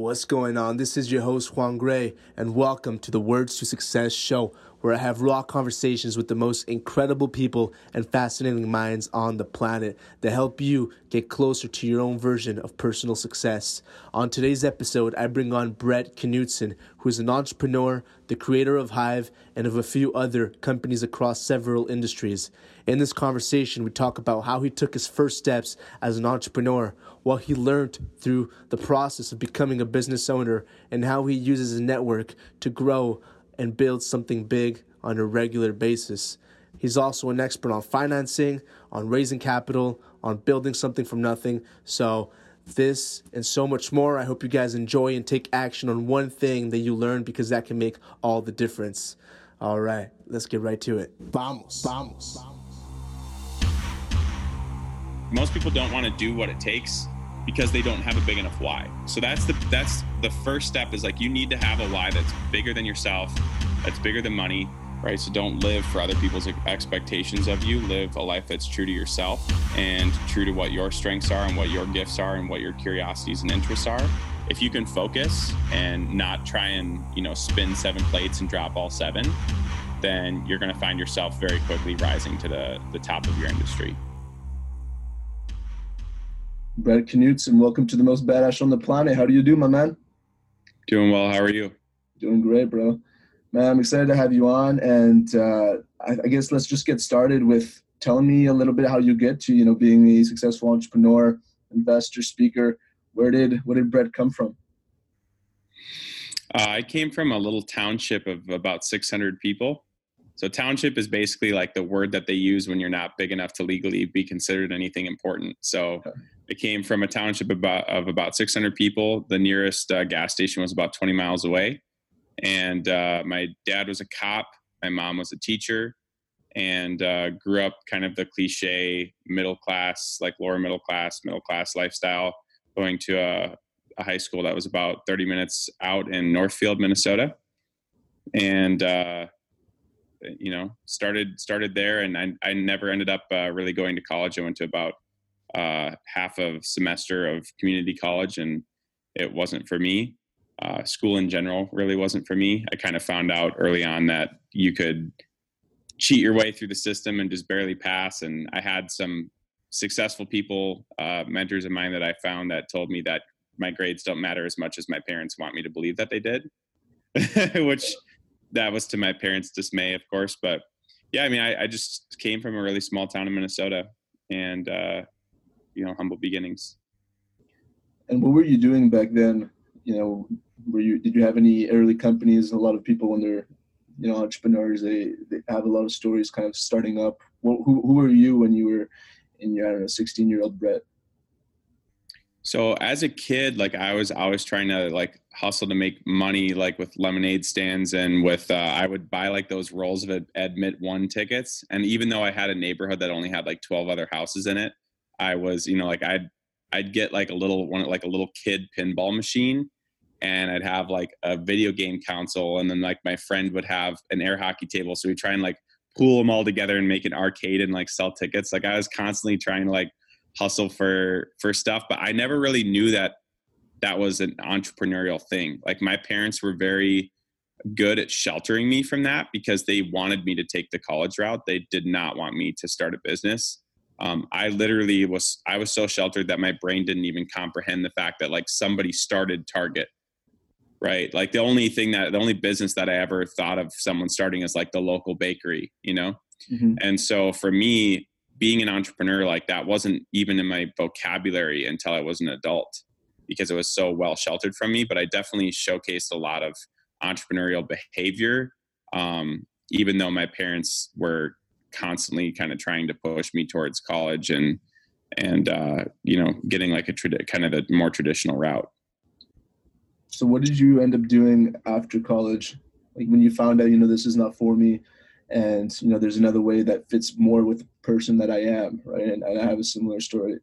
What's going on? This is your host, Juan Gray, and welcome to the Words to Success show, where I have raw conversations with the most incredible people and fascinating minds on the planet that help you get closer to your own version of personal success. On today's episode, I bring on Brett Knutson, who is an entrepreneur, the creator of Hive, and of a few other companies across several industries. In this conversation, we talk about how he took his first steps as an entrepreneur, what he learned through the process of becoming a business owner, and how he uses his network to grow and build something big on a regular basis. He's also an expert on financing, on raising capital, on building something from nothing. So, this and so much more. I hope you guys enjoy and take action on one thing that you learn because that can make all the difference. All right, let's get right to it. Vamos, vamos. Most people don't want to do what it takes because they don't have a big enough why. So that's the that's the first step is like you need to have a why that's bigger than yourself, that's bigger than money, right? So don't live for other people's expectations of you. Live a life that's true to yourself and true to what your strengths are and what your gifts are and what your curiosities and interests are. If you can focus and not try and, you know, spin seven plates and drop all seven, then you're going to find yourself very quickly rising to the, the top of your industry. Brett Knutson, welcome to the most badass on the planet. How do you do, my man? Doing well. How are you? Doing great, bro. Man, I'm excited to have you on, and uh, I, I, guess let's just get started with telling me a little bit how you get to you know being a successful entrepreneur, investor, speaker. Where did where did Brett come from? Uh, I came from a little township of about 600 people. So township is basically like the word that they use when you're not big enough to legally be considered anything important. So. It came from a township about, of about 600 people. The nearest uh, gas station was about 20 miles away. And uh, my dad was a cop. My mom was a teacher and uh, grew up kind of the cliche middle class, like lower middle class, middle class lifestyle, going to a, a high school that was about 30 minutes out in Northfield, Minnesota. And, uh, you know, started started there, and I, I never ended up uh, really going to college. I went to about uh, half a semester of community college, and it wasn't for me uh, school in general really wasn't for me. I kind of found out early on that you could cheat your way through the system and just barely pass. And I had some successful people, uh, mentors of mine that I found that told me that my grades don't matter as much as my parents want me to believe that they did, which that was to my parents' dismay, of course. But yeah, I mean, I, I just came from a really small town in Minnesota and, uh, you know, humble beginnings. And what were you doing back then? You know, were you did you have any early companies? A lot of people when they're you know entrepreneurs, they they have a lot of stories kind of starting up. who who were you when you were in your I don't know 16 year old Brett? So as a kid, like I was always trying to like hustle to make money, like with lemonade stands and with uh, I would buy like those rolls of admit one tickets. And even though I had a neighborhood that only had like 12 other houses in it, I was you know like I'd I'd get like a little one like a little kid pinball machine and I'd have like a video game console, and then like my friend would have an air hockey table. So we try and like pool them all together and make an arcade and like sell tickets. Like I was constantly trying to like hustle for for stuff, but I never really knew that that was an entrepreneurial thing. Like my parents were very good at sheltering me from that because they wanted me to take the college route. They did not want me to start a business. Um, I literally was I was so sheltered that my brain didn't even comprehend the fact that like somebody started Target right? Like the only thing that the only business that I ever thought of someone starting is like the local bakery, you know? Mm-hmm. And so for me, being an entrepreneur like that wasn't even in my vocabulary until I was an adult because it was so well sheltered from me. But I definitely showcased a lot of entrepreneurial behavior, um, even though my parents were constantly kind of trying to push me towards college and and uh, you know getting like a trad- kind of a more traditional route. So what did you end up doing after college? Like when you found out, you know, this is not for me and you know there's another way that fits more with the person that I am, right? And, and I have a similar story.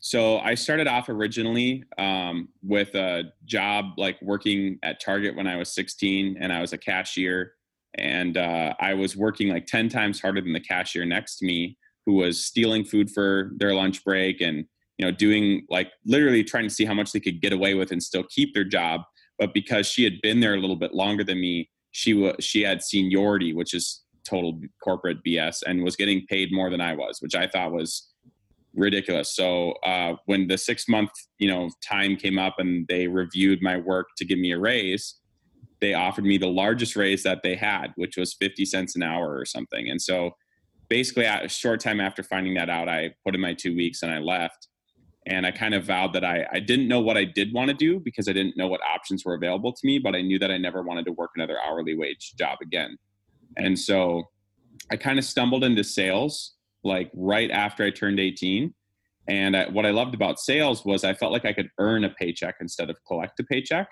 So I started off originally um, with a job like working at Target when I was 16, and I was a cashier. And uh, I was working like 10 times harder than the cashier next to me, who was stealing food for their lunch break and you know, doing like literally trying to see how much they could get away with and still keep their job. But because she had been there a little bit longer than me, she was she had seniority, which is total corporate BS, and was getting paid more than I was, which I thought was ridiculous. So uh, when the six month you know time came up and they reviewed my work to give me a raise, they offered me the largest raise that they had, which was fifty cents an hour or something. And so basically, a short time after finding that out, I put in my two weeks and I left. And I kind of vowed that I, I didn't know what I did want to do because I didn't know what options were available to me, but I knew that I never wanted to work another hourly wage job again. And so I kind of stumbled into sales like right after I turned 18. And I, what I loved about sales was I felt like I could earn a paycheck instead of collect a paycheck.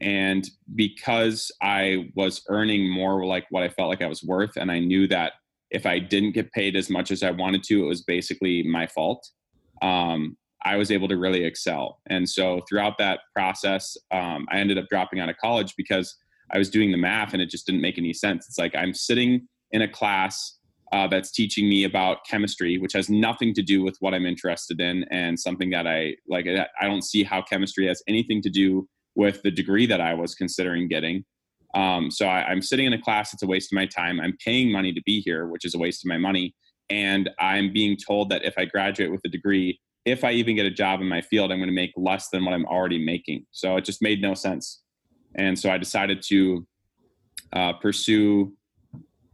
And because I was earning more like what I felt like I was worth, and I knew that if I didn't get paid as much as I wanted to, it was basically my fault. Um, I was able to really excel. And so throughout that process, um, I ended up dropping out of college because I was doing the math and it just didn't make any sense. It's like I'm sitting in a class uh, that's teaching me about chemistry, which has nothing to do with what I'm interested in, and something that I like. I don't see how chemistry has anything to do with the degree that I was considering getting. Um, so I, I'm sitting in a class; it's a waste of my time. I'm paying money to be here, which is a waste of my money, and I'm being told that if I graduate with a degree, if I even get a job in my field, I'm going to make less than what I'm already making. So it just made no sense. And so I decided to uh, pursue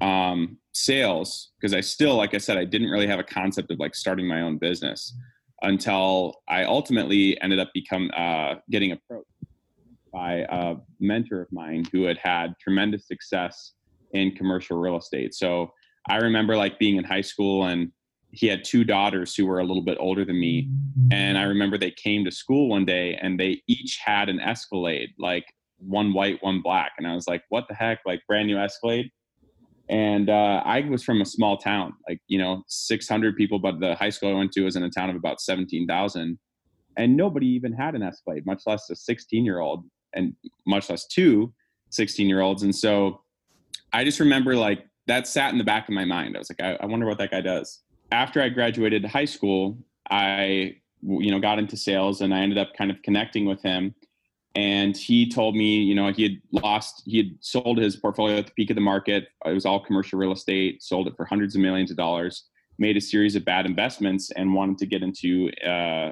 um, sales because I still, like I said, I didn't really have a concept of like starting my own business until I ultimately ended up become uh, getting approached by a mentor of mine who had had tremendous success in commercial real estate. So I remember like being in high school and he had two daughters who were a little bit older than me and i remember they came to school one day and they each had an escalade like one white, one black. And I was like, what the heck? Like brand new Escalade. And uh, I was from a small town, like, you know, 600 people, but the high school I went to was in a town of about 17,000. And nobody even had an Escalade, much less a 16 year old, and much less two 16 year olds. And so I just remember like that sat in the back of my mind. I was like, I, I wonder what that guy does. After I graduated high school, I, you know, got into sales and I ended up kind of connecting with him and he told me you know he had lost he had sold his portfolio at the peak of the market it was all commercial real estate sold it for hundreds of millions of dollars made a series of bad investments and wanted to get into uh,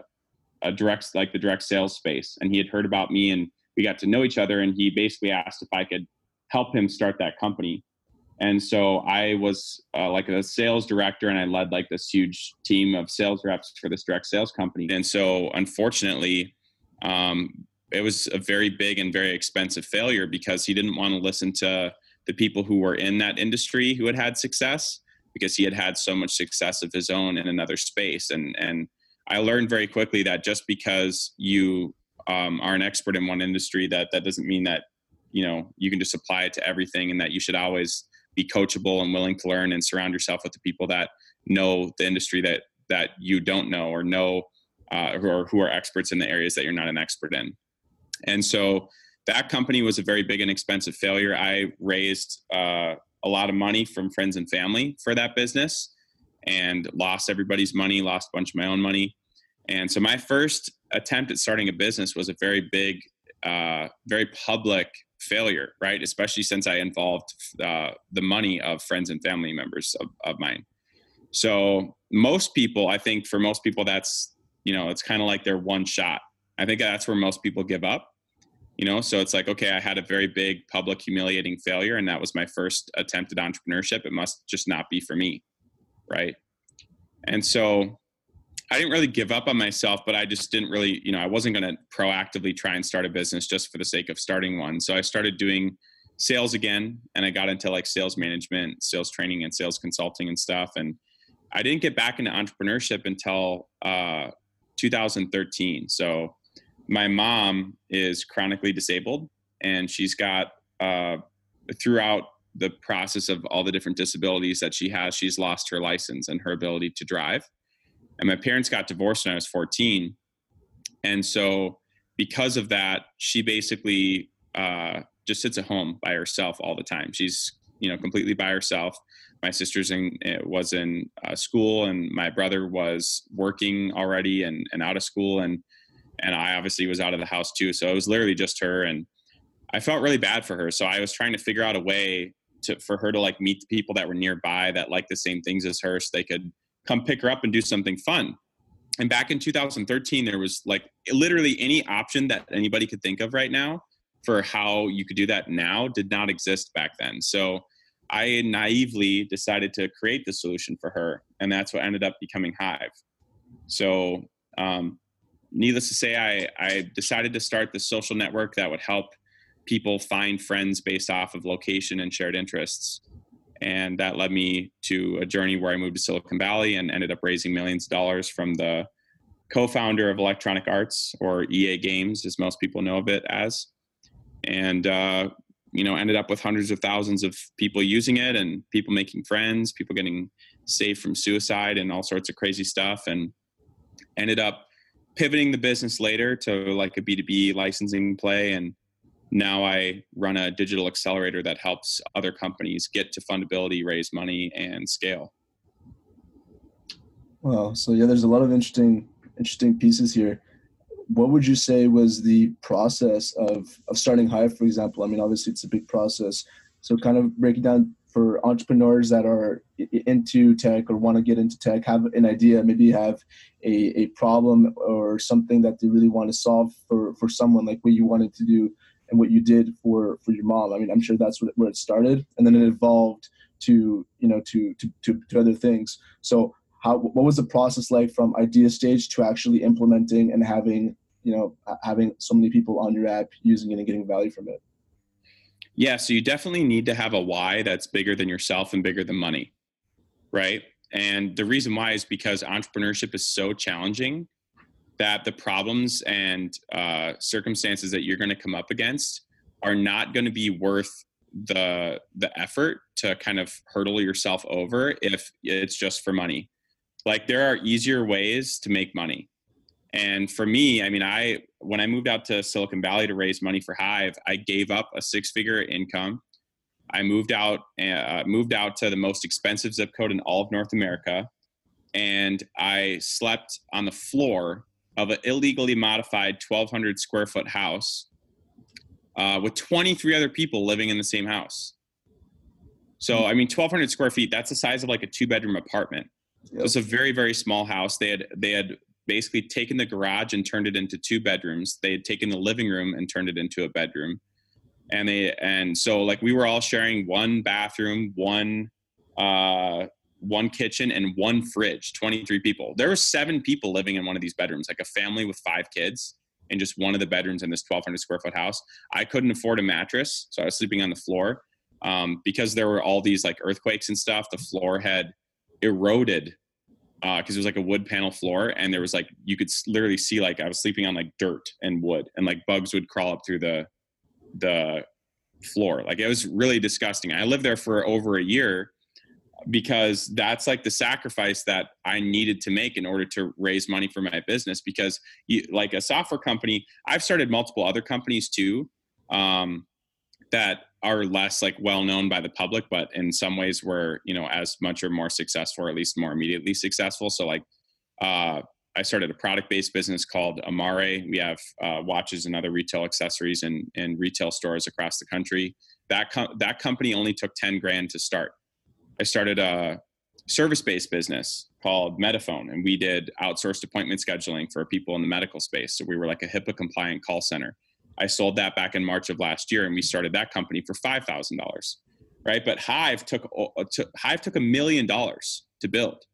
a direct like the direct sales space and he had heard about me and we got to know each other and he basically asked if i could help him start that company. And so i was uh, like a sales director and i led like this huge team of sales reps for this direct sales company. And so unfortunately um, it was a very big and very expensive failure because he didn't want to listen to the people who were in that industry who had had success because he had had so much success of his own in another space. And and I learned very quickly that just because you um, are an expert in one industry that that doesn't mean that you know you can just apply it to everything and that you should always be coachable and willing to learn and surround yourself with the people that know the industry that that you don't know or know uh, who are who are experts in the areas that you're not an expert in and so that company was a very big and expensive failure. I raised uh, a lot of money from friends and family for that business and lost everybody's money, lost a bunch of my own money. And so my first attempt at starting a business was a very big, uh, very public failure, right? Especially since I involved uh, the money of friends and family members of, of mine. So most people, I think for most people, that's, you know, it's kind of like their one shot. I think that's where most people give up you know so it's like okay i had a very big public humiliating failure and that was my first attempt at entrepreneurship it must just not be for me right and so i didn't really give up on myself but i just didn't really you know i wasn't going to proactively try and start a business just for the sake of starting one. So i started doing sales again and i got into like sales management sales training and sales consulting and stuff and i didn't get back into entrepreneurship until uh, 2013 so my mom is chronically disabled and she's got uh, throughout the process of all the different disabilities that she has she's lost her license and her ability to drive and my parents got divorced when i was 14 and so because of that she basically uh, just sits at home by herself all the time she's you know completely by herself my sister's in eh, was in uh, school and my brother was working already and, and out of school and and I obviously was out of the house too. So it was literally just her and I felt really bad for her. So I was trying to figure out a way to for her to like meet the people that were nearby that like the same things as her so they could come pick her up and do something fun. And back in 2013 there was like literally any option that anybody could think of right now for how you could do that now did not exist back then. So I naively decided to create the solution for her, and that's what ended up becoming Hive. So, um, needless to say, I, I decided to start the social network that would help people find friends based off of location and shared interests. And that led me to a journey where I moved to Silicon Valley and ended up raising millions of dollars from the co founder of Electronic Arts, or EA Games, as most people know of it as. And uh, you know ended up with hundreds of thousands of people using it and people making friends people getting saved from suicide and all sorts of crazy stuff and ended up pivoting the business later to like a b2b licensing play and now i run a digital accelerator that helps other companies get to fundability raise money and scale well so yeah there's a lot of interesting interesting pieces here what would you say was the process of, of starting Hive, for example? I mean, obviously it's a big process. So kind of break it down for entrepreneurs that are into tech or want to get into tech, have an idea, maybe have a, a problem or something that they really want to solve for, for someone like what you wanted to do and what you did for, for your mom. I mean, I'm sure that's where it started and then it evolved to, you know, to, to, to, to other things. So how, what was the process like from idea stage to actually implementing and having you know having so many people on your app using it and getting value from it yeah so you definitely need to have a why that's bigger than yourself and bigger than money right and the reason why is because entrepreneurship is so challenging that the problems and uh, circumstances that you're going to come up against are not going to be worth the the effort to kind of hurdle yourself over if it's just for money like there are easier ways to make money and for me, I mean, I when I moved out to Silicon Valley to raise money for Hive, I gave up a six-figure income. I moved out uh, moved out to the most expensive zip code in all of North America, and I slept on the floor of an illegally modified 1,200 square foot house uh, with 23 other people living in the same house. So, I mean, 1,200 square feet, that's the size of like a two bedroom apartment. Yep. It's a very, very small house. They had, they had basically taken the garage and turned it into two bedrooms. They had taken the living room and turned it into a bedroom. And they and so like we were all sharing one bathroom, one uh one kitchen and one fridge, 23 people. There were seven people living in one of these bedrooms, like a family with five kids in just one of the bedrooms in this 1200 square foot house. I couldn't afford a mattress, so I was sleeping on the floor. Um, because there were all these like earthquakes and stuff, the floor had eroded because uh, it was like a wood panel floor and there was like you could literally see like i was sleeping on like dirt and wood and like bugs would crawl up through the the floor like it was really disgusting i lived there for over a year because that's like the sacrifice that i needed to make in order to raise money for my business because you, like a software company i've started multiple other companies too um, that are less like well known by the public, but in some ways were you know as much or more successful, or at least more immediately successful. So like uh, I started a product based business called Amare. We have uh, watches and other retail accessories in in retail stores across the country. That com- that company only took ten grand to start. I started a service based business called Metaphone, and we did outsourced appointment scheduling for people in the medical space. So we were like a HIPAA compliant call center. I sold that back in March of last year, and we started that company for five thousand dollars, right? But Hive took, uh, took Hive took a million dollars to build,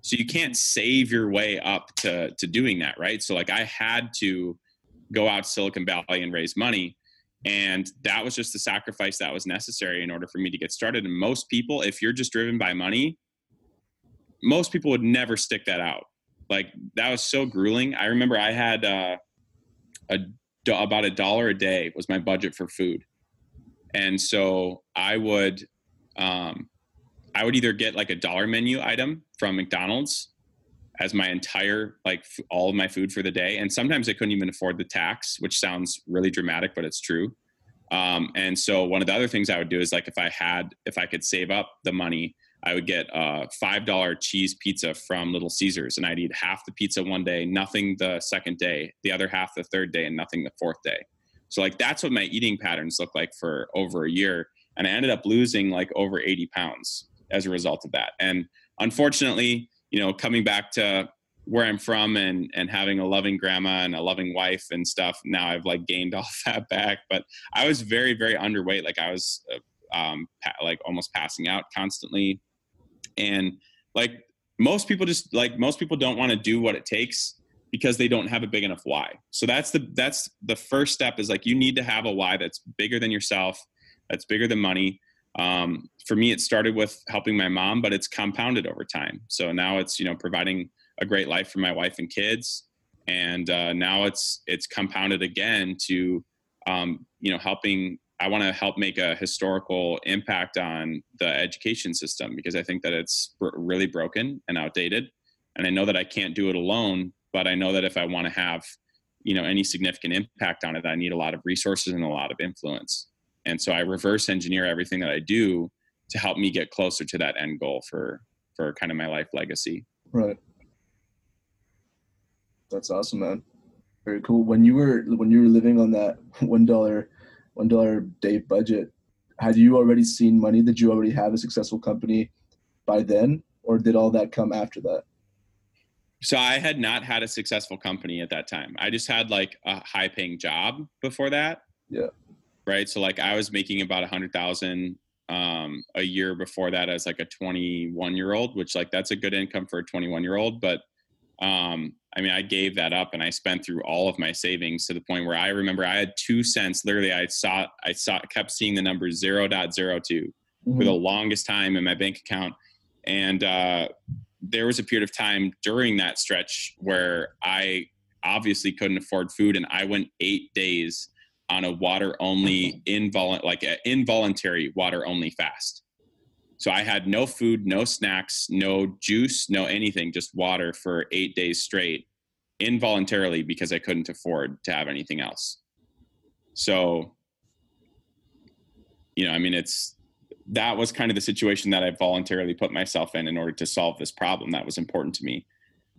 so you can't save your way up to to doing that, right? So like I had to go out to Silicon Valley and raise money, and that was just the sacrifice that was necessary in order for me to get started. And most people, if you're just driven by money, most people would never stick that out. Like that was so grueling. I remember I had uh, a about a dollar a day was my budget for food and so i would um, i would either get like a dollar menu item from mcdonald's as my entire like f- all of my food for the day and sometimes i couldn't even afford the tax which sounds really dramatic but it's true Um, and so one of the other things I would do is like if I had if I could save up the money, I would get a five dollar cheese pizza from Little Caesars, and I'd eat half the pizza one day, nothing the second day, the other half the third day, and nothing the fourth day. So like that's what my eating patterns look like for over a year, and I ended up losing like over eighty pounds as a result of that. And unfortunately, you know, coming back to where I'm from and and having a loving grandma and a loving wife and stuff. Now I've like gained all that back, but I was very very underweight. Like I was uh, um, pa- like almost passing out constantly, and like most people just like most people don't want to do what it takes because they don't have a big enough why. So that's the that's the first step is like you need to have a why that's bigger than yourself, that's bigger than money. Um, for me, it started with helping my mom, but it's compounded over time. So now it's you know providing a great life for my wife and kids. And uh, now it's it's compounded again to um, you know helping i want to help make a historical impact on the education system because i think that it's br- really broken and outdated. And i know that i can't do it alone but i know that if i want to have you know any significant impact on it i need a lot of resources and a lot of influence and so i reverse engineer everything that i do to help me get closer to that end goal for for kind of my life legacy right that's awesome, man. Very cool. When you were when you were living on that one dollar one dollar day budget, had you already seen money? Did you already have a successful company by then, or did all that come after that? So I had not had a successful company at that time. I just had like a high paying job before that. Yeah. Right. So like I was making about a hundred thousand um, a year before that as like a 21 year old, which like that's a good income for a 21 year old. But um, I mean, I gave that up and I spent through all of my savings to the point where I remember I had two cents. Literally, I saw, I saw, kept seeing the number 0.02 mm-hmm. for the longest time in my bank account. And uh, there was a period of time during that stretch where I obviously couldn't afford food, and I went eight days on a water only invol like an involuntary water only fast. So I had no food, no snacks, no juice, no anything, just water for eight days straight, involuntarily because I couldn't afford to have anything else. So, you know, I mean, it's that was kind of the situation that I voluntarily put myself in in order to solve this problem that was important to me.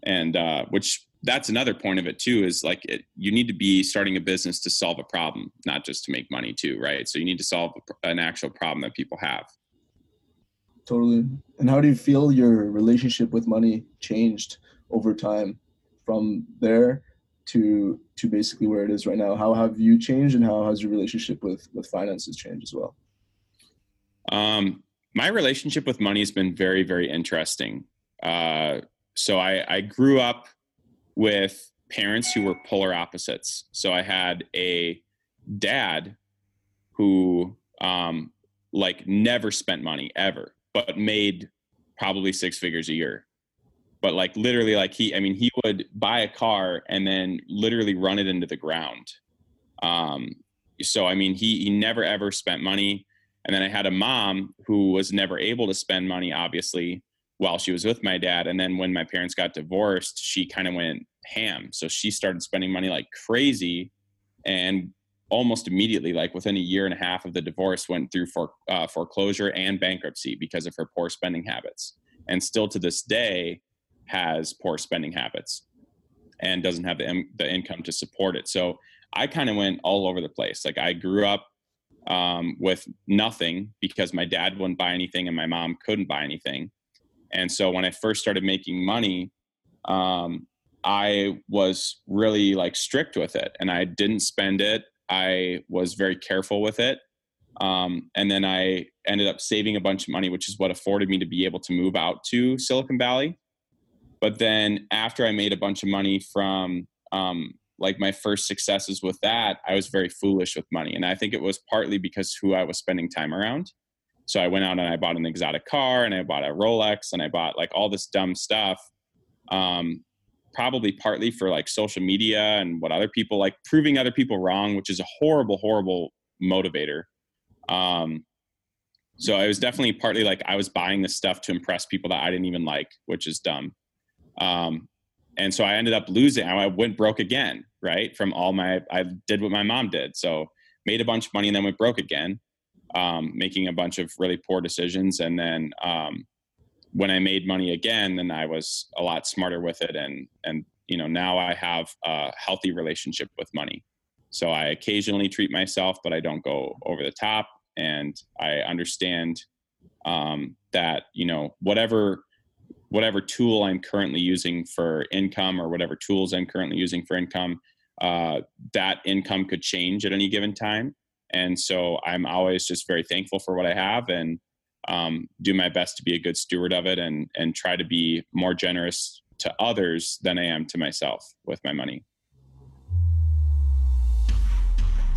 And uh, which that's another point of it too is like it, you need to be starting a business to solve a problem, not just to make money too, right? So you need to solve an actual problem that people have totally. And how do you feel your relationship with money changed over time from there to to basically where it is right now? How have you changed, and how has your relationship with with finances changed as well? Um, my relationship with money has been very very interesting. Uh, so I, I grew up with parents who were polar opposites. So I had a dad who um, like never spent money ever but made probably six figures a year. But like literally, like he, I mean, he would buy a car and then literally run it into the ground. Um, so I mean, he he never ever spent money. And then I had a mom who was never able to spend money, obviously, while she was with my dad. And then when my parents got divorced, she kind of went ham. So she started spending money like crazy. And almost immediately, like within a year and a half of the divorce, went through for, uh, foreclosure and bankruptcy because of her poor spending habits, and still to this day has poor spending habits and doesn't have the, the income to support it. So I kind of went all over the place. Like I grew up um, with nothing because my dad wouldn't buy anything and my mom couldn't buy anything. And so when I first started making money, um, I was really like strict with it and I didn't spend it. I was very careful with it. Um, and then I ended up saving a bunch of money, which is what afforded me to be able to move out to Silicon Valley. But then after I made a bunch of money from um, like my first successes with that, I was very foolish with money. And I think it was partly because who I was spending time around. So I went out and I bought an exotic car and I bought a Rolex and I bought like all this dumb stuff. Um, probably partly for like social media and what other people like proving other people wrong, which is a horrible, horrible motivator. Um, so I was definitely partly like I was buying this stuff to impress people that I didn't even like, which is dumb. Um, and so I ended up losing. I went broke again, right? From all my, I did what my mom did. So made a bunch of money and then went broke again, um, making a bunch of really poor decisions. And then um, when I made money again, then I was a lot smarter with it. And, and, you know, now I have a healthy relationship with money. So I occasionally treat myself, but I don't go over the top. And I understand um, that, you know, whatever whatever tool I'm currently using for income or whatever tools I'm currently using for income, uh, that income could change at any given time. And so I'm always just very thankful for what I have and um, do my best to be a good steward of it and and try to be more generous to others than I am to myself with my money.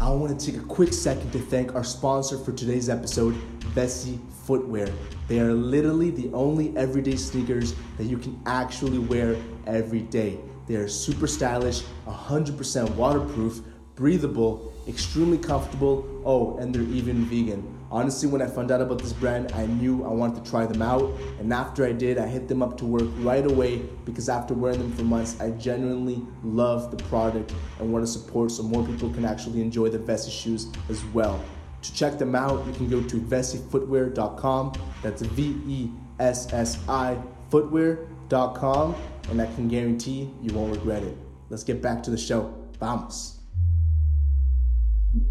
I want to take a quick second to thank our sponsor for today's episode, Vessi Footwear. They are literally the only everyday sneakers that you can actually wear every day. They are super stylish, 100% waterproof, breathable, extremely comfortable. Oh, and they're even vegan. Honestly, when I found out about this brand, I knew I wanted to try them out. And after I did, I hit them up to work right away because after wearing them for months, I genuinely love the product and want to support so more people can actually enjoy the Vessi shoes as well. To check them out, you can go to vessifootwear.com. That's V E S S I footwear.com. And I can guarantee you won't regret it. Let's get back to the show. Vamos.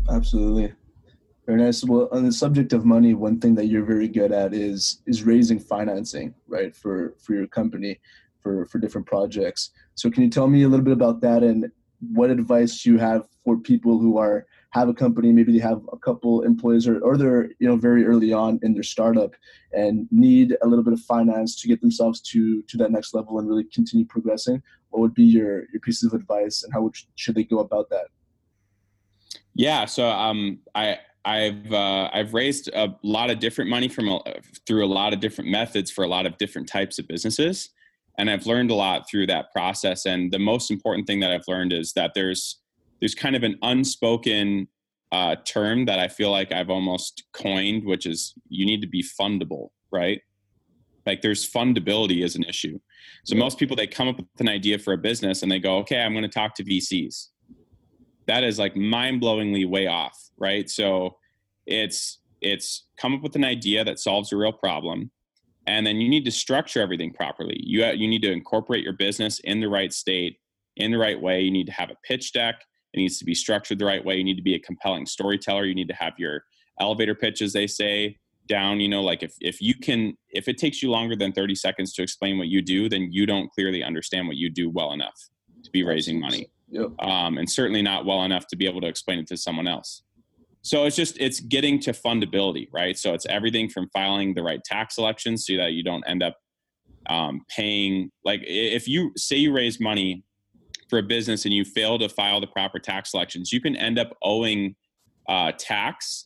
Absolutely. Very nice. Well, on the subject of money, one thing that you're very good at is is raising financing, right, for for your company, for for different projects. So, can you tell me a little bit about that and what advice you have for people who are have a company, maybe they have a couple employees, or or they're you know very early on in their startup and need a little bit of finance to get themselves to to that next level and really continue progressing. What would be your your pieces of advice, and how would, should they go about that? Yeah, so um, I I've uh, I've raised a lot of different money from a, through a lot of different methods for a lot of different types of businesses, and I've learned a lot through that process. And the most important thing that I've learned is that there's there's kind of an unspoken uh, term that I feel like I've almost coined, which is you need to be fundable, right? Like there's fundability as an issue. So most people they come up with an idea for a business and they go, okay, I'm going to talk to VCs that is like mind-blowingly way off right? So it's it's come up with an idea that solves a real problem and then you need to structure everything properly. You uh, you need to incorporate your business in the right state in the right way. You need to have a pitch deck. It needs to be structured the right way. You need to be a compelling storyteller. You need to have your elevator pitch as they say down. You know like if, if you can if it takes you longer than 30 seconds to explain what you do then you don't clearly understand what you do well enough to be raising money yep. um, and certainly not well enough to be able to explain it to someone else. So it's just it's getting to fundability, right? So it's everything from filing the right tax elections so that you don't end up um, paying like if you say you raise money for a business and you fail to file the proper tax elections, you can end up owing uh, tax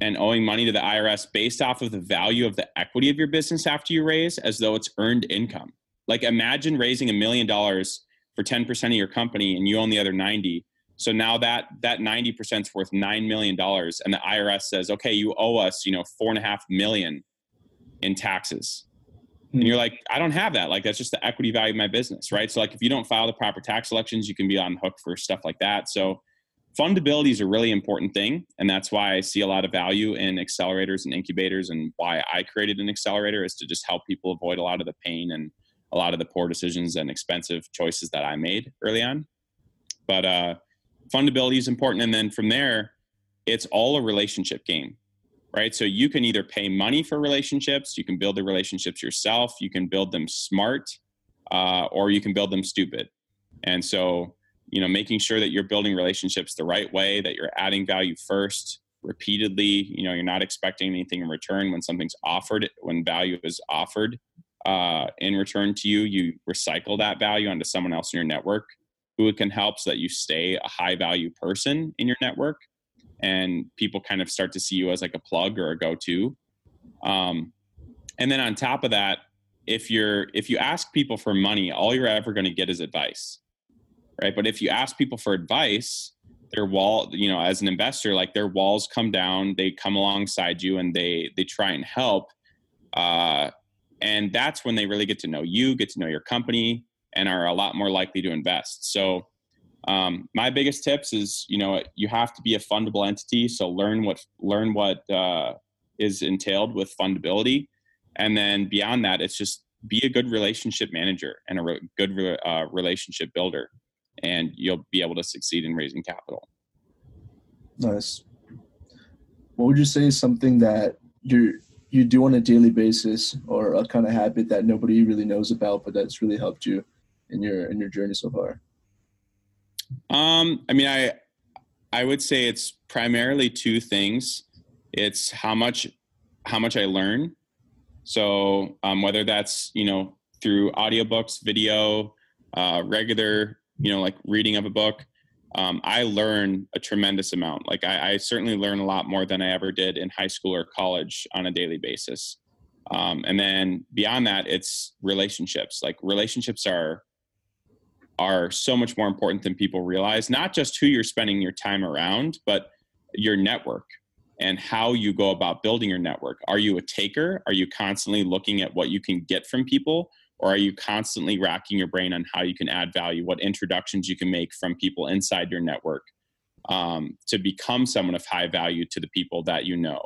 and owing money to the IRS based off of the value of the equity of your business after you raise, as though it's earned income. Like imagine raising a million dollars for 10% of your company and you own the other 90 so now that that 90% is worth $9 million and the irs says okay you owe us you know four and a half million in taxes. And hmm. you're like i don't have that. Like that's just the equity value of my business right? So like if you don't file the proper tax elections you can be on hook for stuff like that. So fundability is a really important thing and that's why i see a lot of value in accelerators and incubators and why i created an accelerator is to just help people avoid a lot of the pain and a lot of the poor decisions and expensive choices that I made early on. But uh, fundability is important. And then from there, it's all a relationship game, right? So you can either pay money for relationships, you can build the relationships yourself, you can build them smart, uh, or you can build them stupid. And so, you know, making sure that you're building relationships the right way, that you're adding value first, repeatedly, you know, you're not expecting anything in return when something's offered, when value is offered uh, in return to you, you recycle that value onto someone else in your network who it can help so that you stay a high value person in your network. And people kind of start to see you as like a plug or a go-to. Um, and then on top of that if you're if you ask people for money all you're ever going to get is advice right? But if you ask people for advice their wall you know as an investor like their walls come down they come alongside you and they they try and help uh, and that's when they really get to know you get to know your company and are a lot more likely to invest so Um, my biggest tips is you know you have to be a fundable entity, so learn what learn what uh, is entailed with fundability, and then beyond that, it's just be a good relationship manager and a re- good re- uh, relationship builder, and you'll be able to succeed in raising capital. Nice. What would you say is something that you you do on a daily basis, or a kind of habit that nobody really knows about, but that's really helped you in your in your journey so far? Um, I mean, I I would say it's primarily two things. It's how much how much I learn. So um, whether that's you know through audiobooks, video, uh, regular you know like reading of a book, um, I learn a tremendous amount. Like I, I, certainly learn a lot more than I ever did in high school or college on a daily basis. Um, and then beyond that, it's relationships. Like relationships are are so much more important than people realize. Not just who you're spending your time around, but your network and how you go about building your network. Are you a taker? Are you constantly looking at what you can get from people? Or are you constantly racking your brain on how you can add value, what introductions you can make from people inside your network um, to become someone of high value to the people that you know?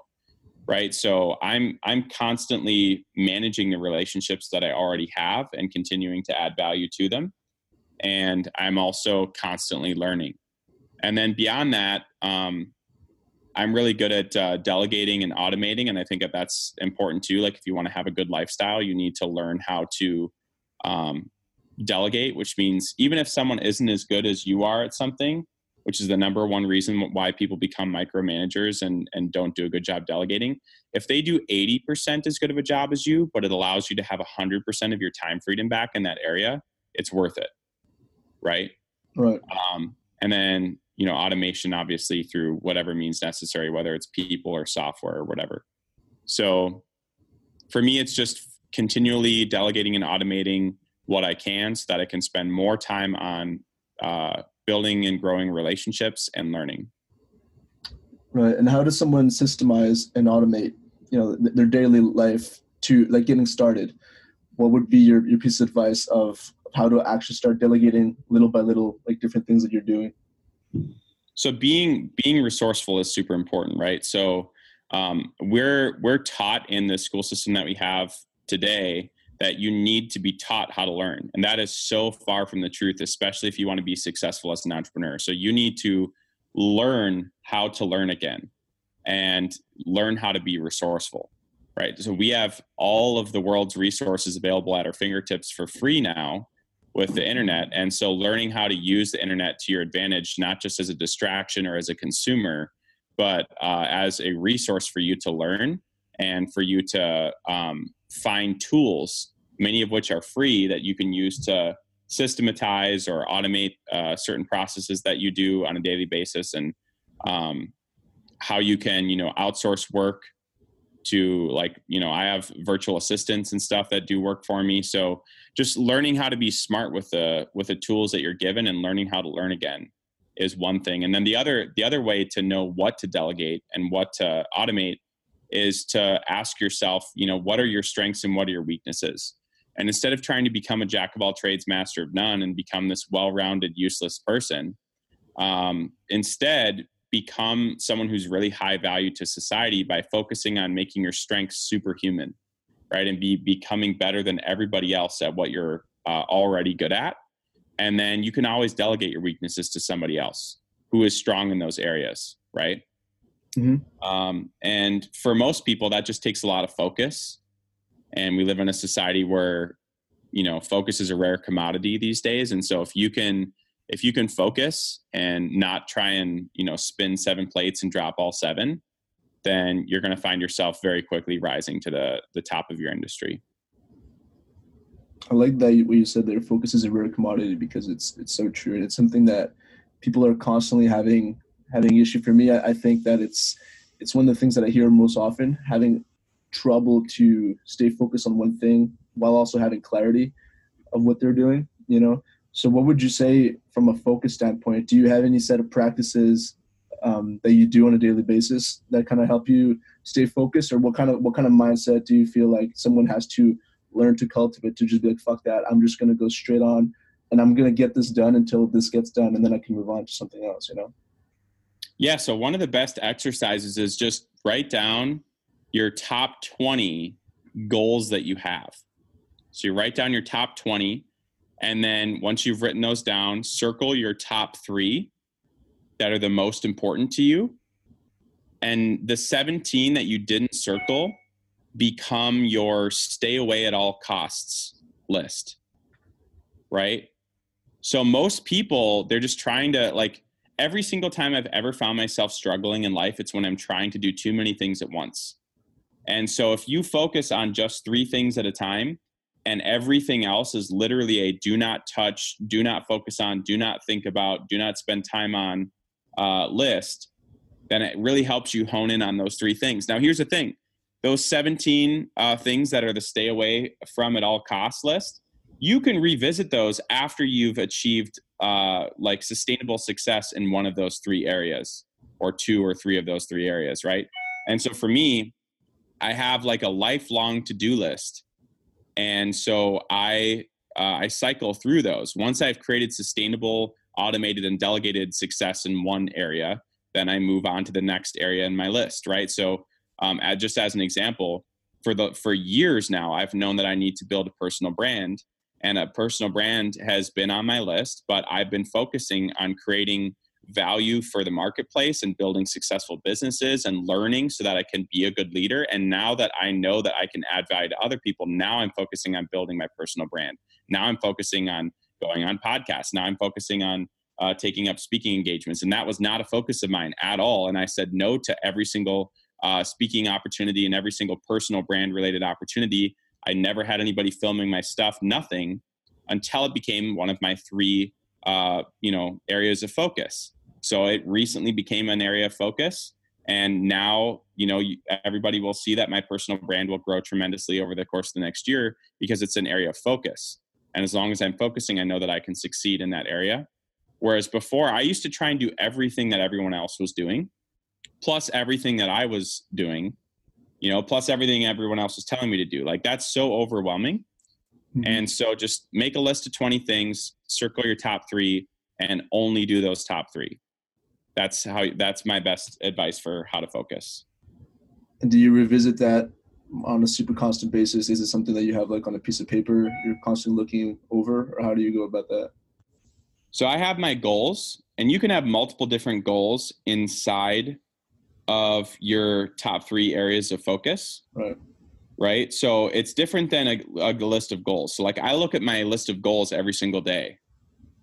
Right. So I'm I'm constantly managing the relationships that I already have and continuing to add value to them and I'm also constantly learning. And then beyond that, um, I'm really good at uh, delegating and automating, and I think that that's important too. Like if you want to have a good lifestyle, you need to learn how to um, delegate, which means even if someone isn't as good as you are at something, which is the number one reason why people become micromanagers and, and don't do a good job delegating. If they do 80% as good of a job as you, but it allows you to have 100% of your time freedom back in that area, it's worth it right? Right. Um, and then you know automation, obviously through whatever means necessary, whether it's people or software or whatever. So for me, it's just continually delegating and automating what I can so that I can spend more time on uh, building and growing relationships and learning. Right. And how does someone systemize and automate, you know, their daily life to like getting started? What would be your, your piece of advice of how to actually start delegating little by little like different things that you're doing so being being resourceful is super important right? So um, we're we're taught in the school system that we have today that you need to be taught how to learn. And that is so far from the truth especially if you want to be successful as an entrepreneur. So you need to learn how to learn again and learn how to be resourceful right? So we have all of the world's resources available at our fingertips for free now with the internet. And so learning how to use the internet to your advantage, not just as a distraction or as a consumer, but uh, as a resource for you to learn and for you to um, find tools, many of which are free that you can use to systematize or automate uh, certain processes that you do on a daily basis and um, how you can, you know, outsource work to like you know i have virtual assistants and stuff that do work for me. So just learning how to be smart with the with the tools that you're given and learning how to learn again is one thing. And then the other the other way to know what to delegate and what to automate is to ask yourself you know what are your strengths and what are your weaknesses? And instead of trying to become a jack of all trades master of none and become this well-rounded useless person um, instead become someone who's really high value to society by focusing on making your strengths superhuman right? And be becoming better than everybody else at what you're uh, already good at. And then you can always delegate your weaknesses to somebody else who is strong in those areas right? Mm-hmm. um, and for most people that just takes a lot of focus. And we live in a society where you know focus is a rare commodity these days. And so if you can if you can focus and not try and you know spin seven plates and drop all seven then you're going to find yourself very quickly rising to the the top of your industry. I like that what you said there focus is a rare commodity because it's it's so true and it's something that people are constantly having having issue. For me I, I think that it's it's one of the things that i hear most often having trouble to stay focused on one thing while also having clarity of what they're doing you know so, what would you say from a focus standpoint? Do you have any set of practices um, that you do on a daily basis that kind of help you stay focused, or what kind of what kind of mindset do you feel like someone has to learn to cultivate to just be like, "Fuck that! I'm just gonna go straight on and I'm gonna get this done until this gets done, and then I can move on to something else. You know. Yeah. So one of the best exercises is just write down your top 20 goals that you have. So you write down your top 20, and then once you've written those down, circle your top three that are the most important to you. And the 17 that you didn't circle become your stay away at all costs list. Right. So most people, they're just trying to like every single time I've ever found myself struggling in life, it's when I'm trying to do too many things at once. And so if you focus on just three things at a time, and everything else is literally a do not touch, do not focus on, do not think about, do not spend time on uh, list, then it really helps you hone in on those three things. Now, here's the thing those 17 uh, things that are the stay away from at all costs list, you can revisit those after you've achieved uh, like sustainable success in one of those three areas or two or three of those three areas, right? And so for me, I have like a lifelong to do list. And so I uh, I cycle through those. Once I've created sustainable, automated, and delegated success in one area, then I move on to the next area in my list, right? So, um, just as an example, for the for years now, I've known that I need to build a personal brand, and a personal brand has been on my list. But I've been focusing on creating value for the marketplace and building successful businesses and learning so that I can be a good leader. And now that I know that I can add value to other people, now I'm focusing on building my personal brand. Now I'm focusing on going on podcasts. Now I'm focusing on uh, taking up speaking engagements. And that was not a focus of mine at all. And I said no to every single uh, speaking opportunity and every single personal brand related opportunity. I never had anybody filming my stuff, nothing until it became one of my three uh, you know areas of focus so it recently became an area of focus. And now, you know, everybody will see that my personal brand will grow tremendously over the course of the next year because it's an area of focus. And as long as I'm focusing, I know that I can succeed in that area. Whereas before, I used to try and do everything that everyone else was doing, plus everything that I was doing, you know, plus everything everyone else was telling me to do. Like that's so overwhelming. Mm-hmm. And so just make a list of 20 things, circle your top three, and only do those top three. That's how that's my best advice for how to focus. And do you revisit that on a super constant basis? Is it something that you have like on a piece of paper you're constantly looking over or how do you go about that? So i have my goals and you can have multiple different goals inside of your top three areas of focus. Right right? So it's different than a, a list of goals. So like i look at my list of goals every single day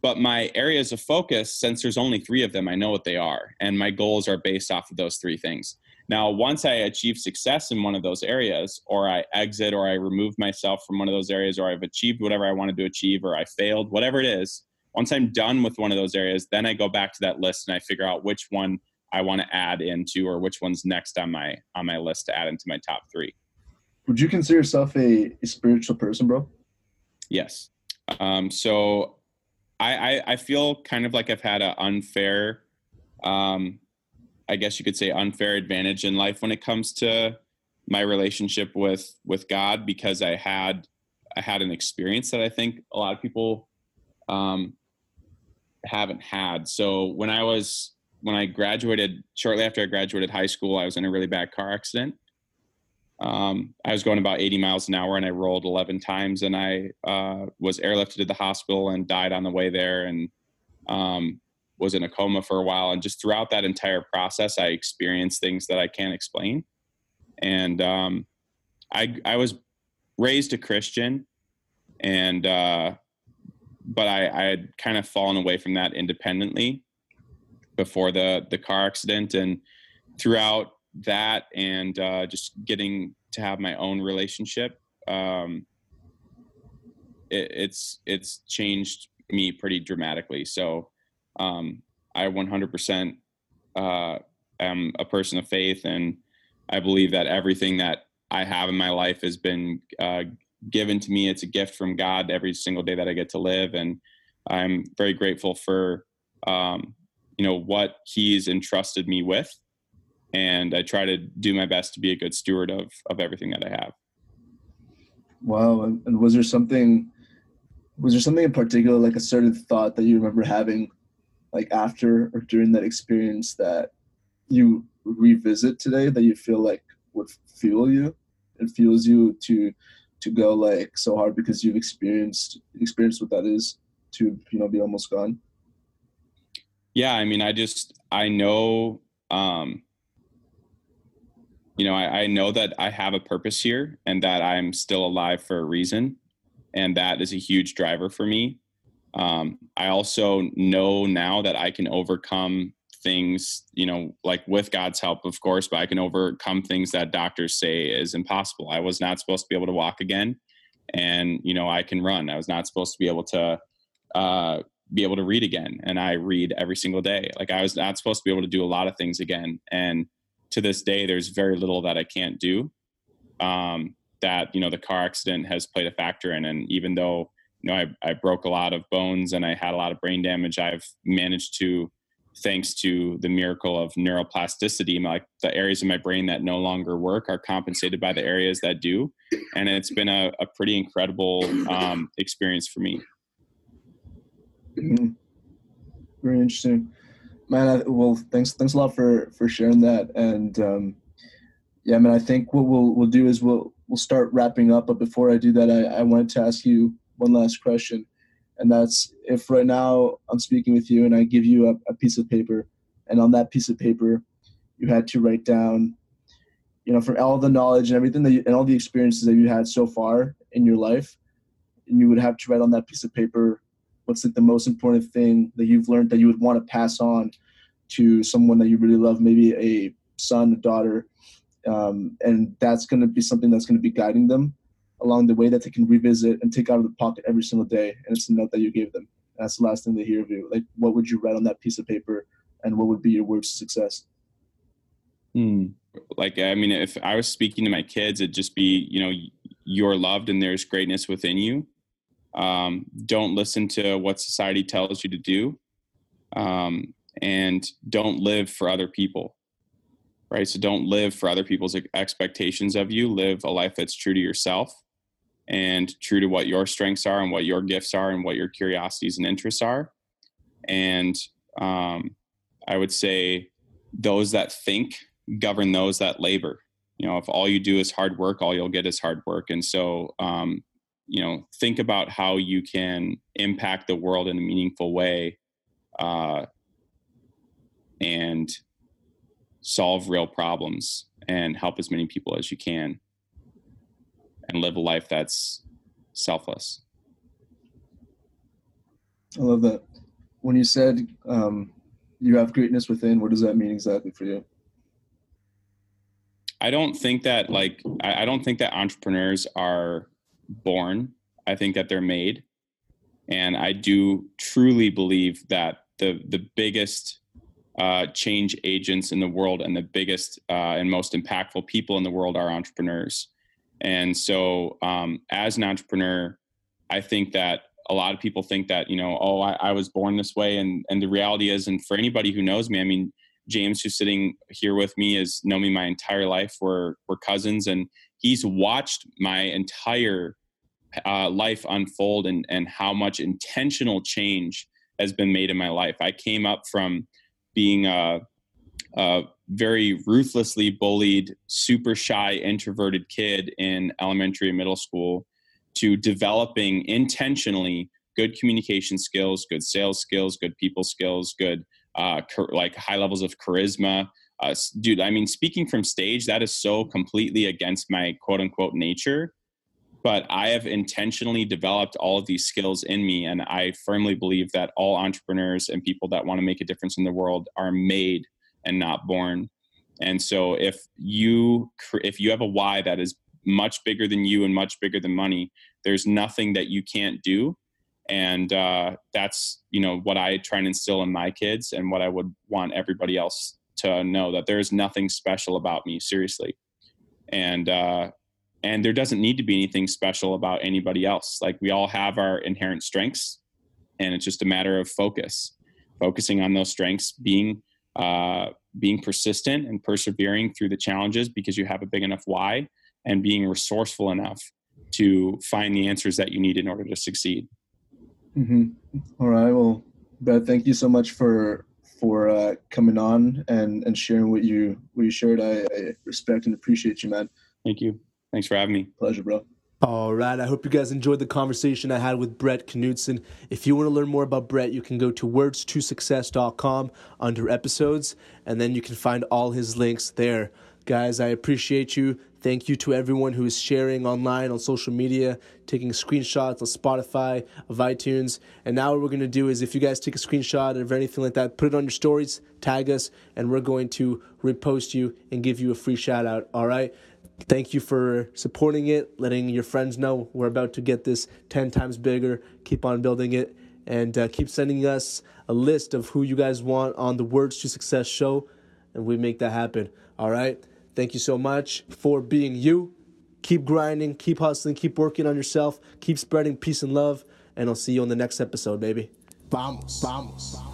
but my areas of focus since there's only three of them i know what they are and my goals are based off of those three things. Now once i achieve success in one of those areas or i exit or i remove myself from one of those areas or i've achieved whatever i wanted to achieve or i failed whatever it is once i'm done with one of those areas then i go back to that list and i figure out which one i want to add into or which one's next on my on my list to add into my top three would you consider yourself a, a spiritual person bro? Yes. Um, so I, I, I feel kind of like I've had an unfair, um, I guess you could say unfair advantage in life when it comes to my relationship with with God because I had I had an experience that I think a lot of people um, haven't had. So when I was when I graduated shortly after I graduated high school, I was in a really bad car accident um, I was going about 80 miles an hour and I rolled 11 times and I uh, was airlifted to the hospital and died on the way there and um, was in a coma for a while. And just throughout that entire process, I experienced things that I can't explain. And um, I, I was raised a Christian and, uh, but I, I had kind of fallen away from that independently before the, the car accident. And throughout that and uh, just getting to have my own relationship um, it, it's it's changed me pretty dramatically. So um, i 100% uh, am a person of faith and i believe that everything that i have in my life has been uh, given to me. It's a gift from god every single day that i get to live and i'm very grateful for um, you know what he's entrusted me with and I try to do my best to be a good steward of of everything that I have. Wow, and, was there something was there something in particular, like a certain thought that you remember having, like after or during that experience that you revisit today that you feel like would fuel you and fuels you to to go like so hard because you've experienced experienced what that is to you know be almost gone yeah i mean i just i know um you know I, I know that i have a purpose here and that i'm still alive for a reason and that is a huge driver for me. Um, i also know now that i can overcome things you know like with god's help of course but i can overcome things that doctors say is impossible. I was not supposed to be able to walk again and you know i can run. I was not supposed to be able to uh, be able to read again and i read every single day. Like i was not supposed to be able to do a lot of things again and to this day there's very little that i can't do um, that you know the car accident has played a factor in. And even though you know I, I broke a lot of bones and i had a lot of brain damage i've managed to thanks to the miracle of neuroplasticity like the areas of my brain that no longer work are compensated by the areas that do. And it's been a, a pretty incredible um, experience for me. Mm-hmm. Very interesting, man. I, well, thanks, thanks a lot for for sharing that. And um, yeah, man, I think what we'll we'll do is we'll we'll start wrapping up. But before I do that, I, I wanted to ask you one last question, and that's if right now I'm speaking with you and I give you a, a piece of paper, and on that piece of paper, you had to write down, you know, from all the knowledge and everything that you, and all the experiences that you had so far in your life, and you would have to write on that piece of paper what's like the most important thing that you've learned that you would want to pass on to someone that you really love maybe a son a daughter? Um, and that's going to be something that's going to be guiding them along the way that they can revisit and take out of the pocket every single day and it's a note that you gave them. That's the last thing they hear of you. Like what would you write on that piece of paper and what would be your words of success? Hmm. like i mean if i was speaking to my kids it'd just be you know you're loved and there's greatness within you um, don't listen to what society tells you to do um, and don't live for other people right? So don't live for other people's expectations of you. Live a life that's true to yourself and true to what your strengths are and what your gifts are and what your curiosities and interests are. And um, i would say those that think govern those that labor. You know if all you do is hard work all you'll get is hard work. And so um, you know think about how you can impact the world in a meaningful way uh, and solve real problems and help as many people as you can and live a life that's selfless. I love that. When you said um, you have greatness within what does that mean exactly for you? I don't think that like I, I don't think that entrepreneurs are born. I think that they're made. And I do truly believe that the the biggest uh, change agents in the world and the biggest uh, and most impactful people in the world are entrepreneurs. And so, um, as an entrepreneur, I think that a lot of people think that you know, oh, I, I was born this way, and and the reality is, and for anybody who knows me, I mean, James, who's sitting here with me, has known me my entire life. We're we're cousins, and he's watched my entire uh, life unfold and and how much intentional change has been made in my life. I came up from being a, a very ruthlessly bullied, super shy, introverted kid in elementary and middle school to developing intentionally good communication skills, good sales skills, good people skills, good uh, like high levels of charisma, uh, dude, I mean, speaking from stage, that is so completely against my quote unquote nature. But I have intentionally developed all of these skills in me. And I firmly believe that all entrepreneurs and people that want to make a difference in the world are made and not born. And so if you if you have a why that is much bigger than you and much bigger than money, there's nothing that you can't do. And uh, that's you know what I try and instill in my kids, and what I would want everybody else to know that there's nothing special about me seriously and uh and there doesn't need to be anything special about anybody else like we all have our inherent strengths and it's just a matter of focus focusing on those strengths being uh being persistent and persevering through the challenges because you have a big enough why and being resourceful enough to find the answers that you need in order to succeed Mm-hmm. All right. Well, Brett, thank you so much for for uh, coming on and and sharing what you what you shared. I, I respect and appreciate you, man. Thank you. Thanks for having me. Pleasure, bro. All right. I hope you guys enjoyed the conversation I had with Brett Knudsen. If you want to learn more about Brett, you can go to words2success.com under episodes, and then you can find all his links there. Guys, I appreciate you. Thank you to everyone who is sharing online on social media, taking screenshots on Spotify, of iTunes. And now what we're going to do is if you guys take a screenshot of anything like that, put it on your stories, tag us, and we're going to repost you and give you a free shout out. All right? Thank you for supporting it, letting your friends know we're about to get this 10 times bigger. Keep on building it and uh, keep sending us a list of who you guys want on the Words to Success show, and we make that happen. All right? Thank you so much for being you. Keep grinding, keep hustling, keep working on yourself, keep spreading peace and love, and I'll see you on the next episode, baby. Vamos, vamos.